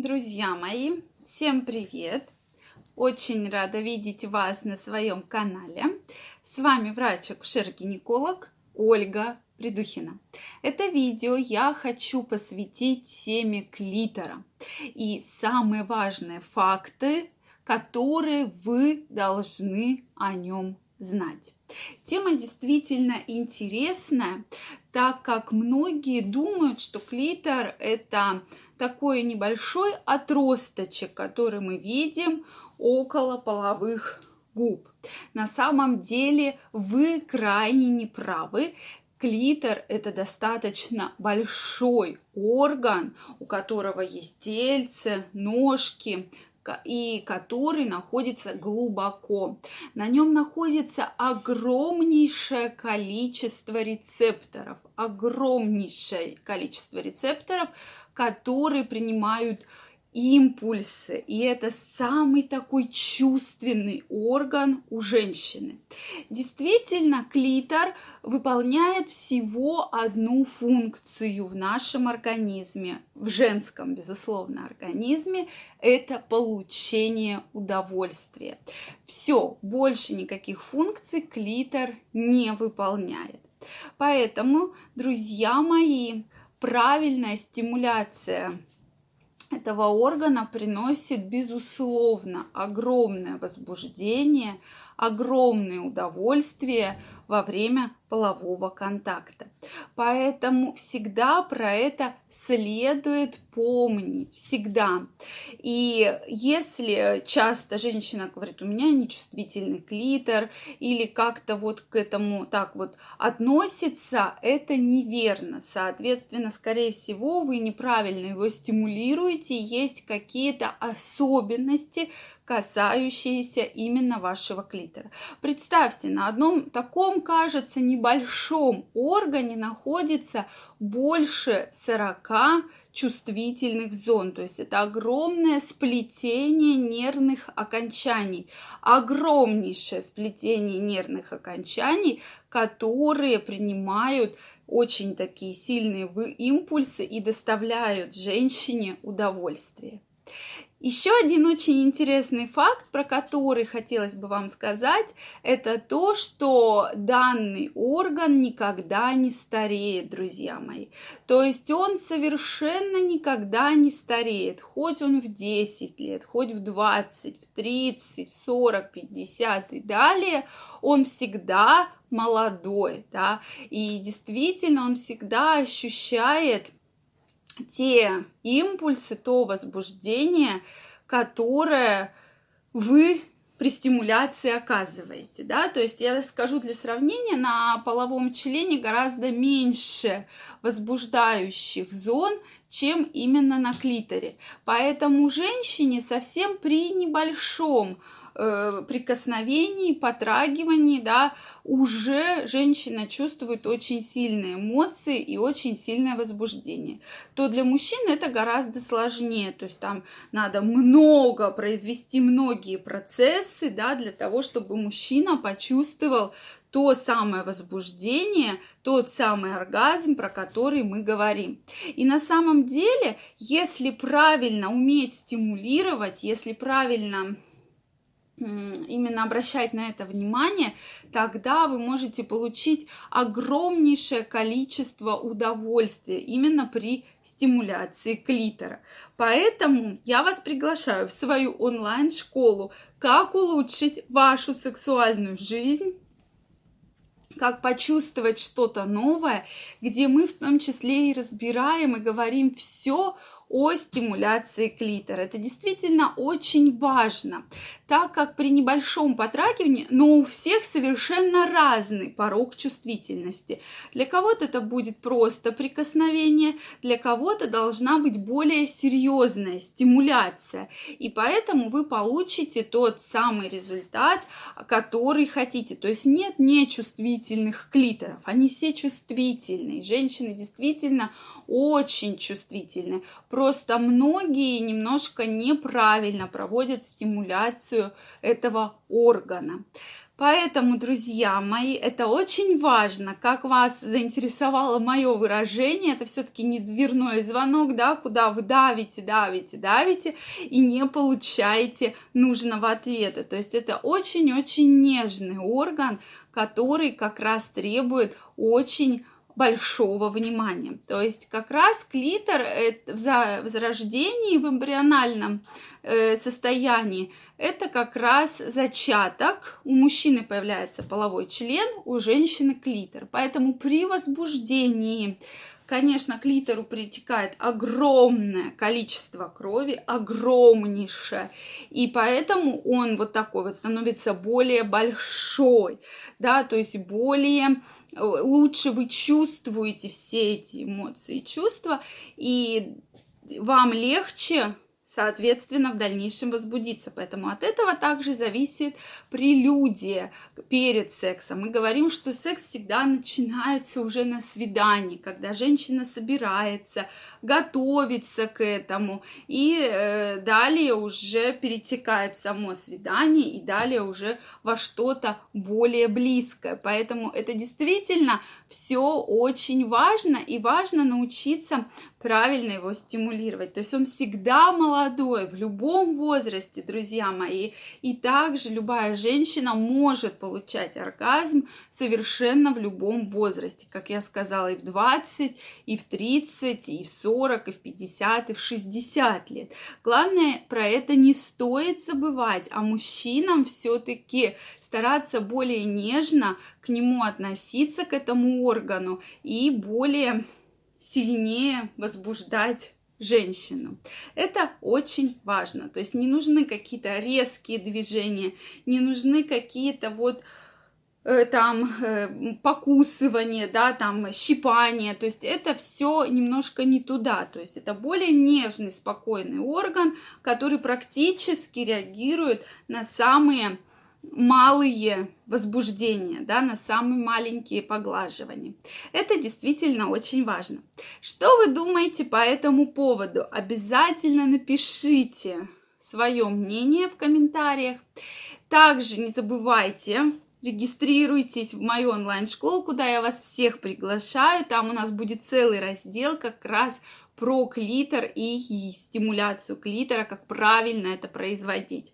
Друзья мои, всем привет! Очень рада видеть вас на своем канале. С вами врач-акушер-гинеколог Ольга Придухина. Это видео я хочу посвятить теме клитора и самые важные факты, которые вы должны о нем знать. Тема действительно интересная, так как многие думают, что клитор это такой небольшой отросточек, который мы видим около половых губ. На самом деле вы крайне неправы. Клитор – это достаточно большой орган, у которого есть тельце, ножки, и который находится глубоко. На нем находится огромнейшее количество рецепторов, огромнейшее количество рецепторов, которые принимают импульсы. И это самый такой чувственный орган у женщины. Действительно, клитор выполняет всего одну функцию в нашем организме, в женском, безусловно, организме. Это получение удовольствия. Все, больше никаких функций клитор не выполняет. Поэтому, друзья мои, правильная стимуляция этого органа приносит, безусловно, огромное возбуждение, огромное удовольствие во время полового контакта. Поэтому всегда про это следует помнить, всегда. И если часто женщина говорит, у меня нечувствительный клитор, или как-то вот к этому так вот относится, это неверно. Соответственно, скорее всего, вы неправильно его стимулируете, есть какие-то особенности, касающиеся именно вашего клитора. Представьте, на одном таком, кажется, небольшом органе находится больше 40 чувствительных зон. То есть это огромное сплетение нервных окончаний, огромнейшее сплетение нервных окончаний, которые принимают очень такие сильные импульсы и доставляют женщине удовольствие. Еще один очень интересный факт, про который хотелось бы вам сказать, это то, что данный орган никогда не стареет, друзья мои. То есть он совершенно никогда не стареет, хоть он в 10 лет, хоть в 20, в 30, в 40, 50 и далее, он всегда молодой, да, и действительно он всегда ощущает те импульсы, то возбуждение, которое вы при стимуляции оказываете, да, то есть я скажу для сравнения, на половом члене гораздо меньше возбуждающих зон, чем именно на клиторе. Поэтому женщине совсем при небольшом э, прикосновении, потрагивании, да, уже женщина чувствует очень сильные эмоции и очень сильное возбуждение. То для мужчин это гораздо сложнее, то есть там надо много произвести многие процессы, да, для того, чтобы мужчина почувствовал то самое возбуждение, тот самый оргазм, про который мы говорим. И на самом деле, если правильно уметь стимулировать, если правильно именно обращать на это внимание, тогда вы можете получить огромнейшее количество удовольствия именно при стимуляции клитора. Поэтому я вас приглашаю в свою онлайн-школу «Как улучшить вашу сексуальную жизнь» как почувствовать что-то новое, где мы в том числе и разбираем и говорим все о стимуляции клитора. Это действительно очень важно, так как при небольшом потрагивании, но у всех совершенно разный порог чувствительности. Для кого-то это будет просто прикосновение, для кого-то должна быть более серьезная стимуляция. И поэтому вы получите тот самый результат, который хотите. То есть нет нечувствительных клиторов, они все чувствительные. Женщины действительно очень чувствительны. Просто многие немножко неправильно проводят стимуляцию этого органа. Поэтому, друзья мои, это очень важно, как вас заинтересовало мое выражение. Это все-таки не дверной звонок, да, куда вы давите, давите, давите и не получаете нужного ответа. То есть это очень-очень нежный орган, который как раз требует очень большого внимания. То есть как раз клитор в зарождении, в эмбриональном э, состоянии, это как раз зачаток. У мужчины появляется половой член, у женщины клитор. Поэтому при возбуждении Конечно, к литеру притекает огромное количество крови, огромнейшее, и поэтому он вот такой вот становится более большой, да, то есть более э, лучше вы чувствуете все эти эмоции и чувства, и вам легче соответственно, в дальнейшем возбудиться. Поэтому от этого также зависит прелюдия перед сексом. Мы говорим, что секс всегда начинается уже на свидании, когда женщина собирается, готовится к этому, и э, далее уже перетекает в само свидание, и далее уже во что-то более близкое. Поэтому это действительно все очень важно, и важно научиться правильно его стимулировать. То есть он всегда молодой, в любом возрасте, друзья мои. И также любая женщина может получать оргазм совершенно в любом возрасте. Как я сказала, и в 20, и в 30, и в 40, и в 50, и в 60 лет. Главное, про это не стоит забывать, а мужчинам все-таки стараться более нежно к нему относиться, к этому органу, и более сильнее возбуждать женщину. Это очень важно. То есть не нужны какие-то резкие движения, не нужны какие-то вот э, там э, покусывание, да, там щипание, то есть это все немножко не туда, то есть это более нежный, спокойный орган, который практически реагирует на самые малые возбуждения, да, на самые маленькие поглаживания. Это действительно очень важно. Что вы думаете по этому поводу? Обязательно напишите свое мнение в комментариях. Также не забывайте регистрируйтесь в мою онлайн-школу, куда я вас всех приглашаю. Там у нас будет целый раздел как раз про клитор и стимуляцию клитора, как правильно это производить.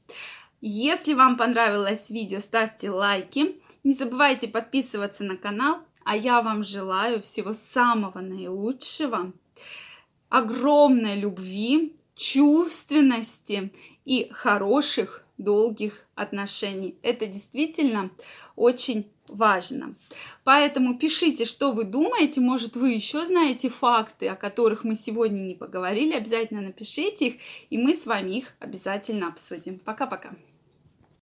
Если вам понравилось видео, ставьте лайки. Не забывайте подписываться на канал. А я вам желаю всего самого наилучшего, огромной любви, чувственности и хороших, долгих отношений. Это действительно очень важно. Поэтому пишите, что вы думаете. Может, вы еще знаете факты, о которых мы сегодня не поговорили. Обязательно напишите их, и мы с вами их обязательно обсудим. Пока-пока.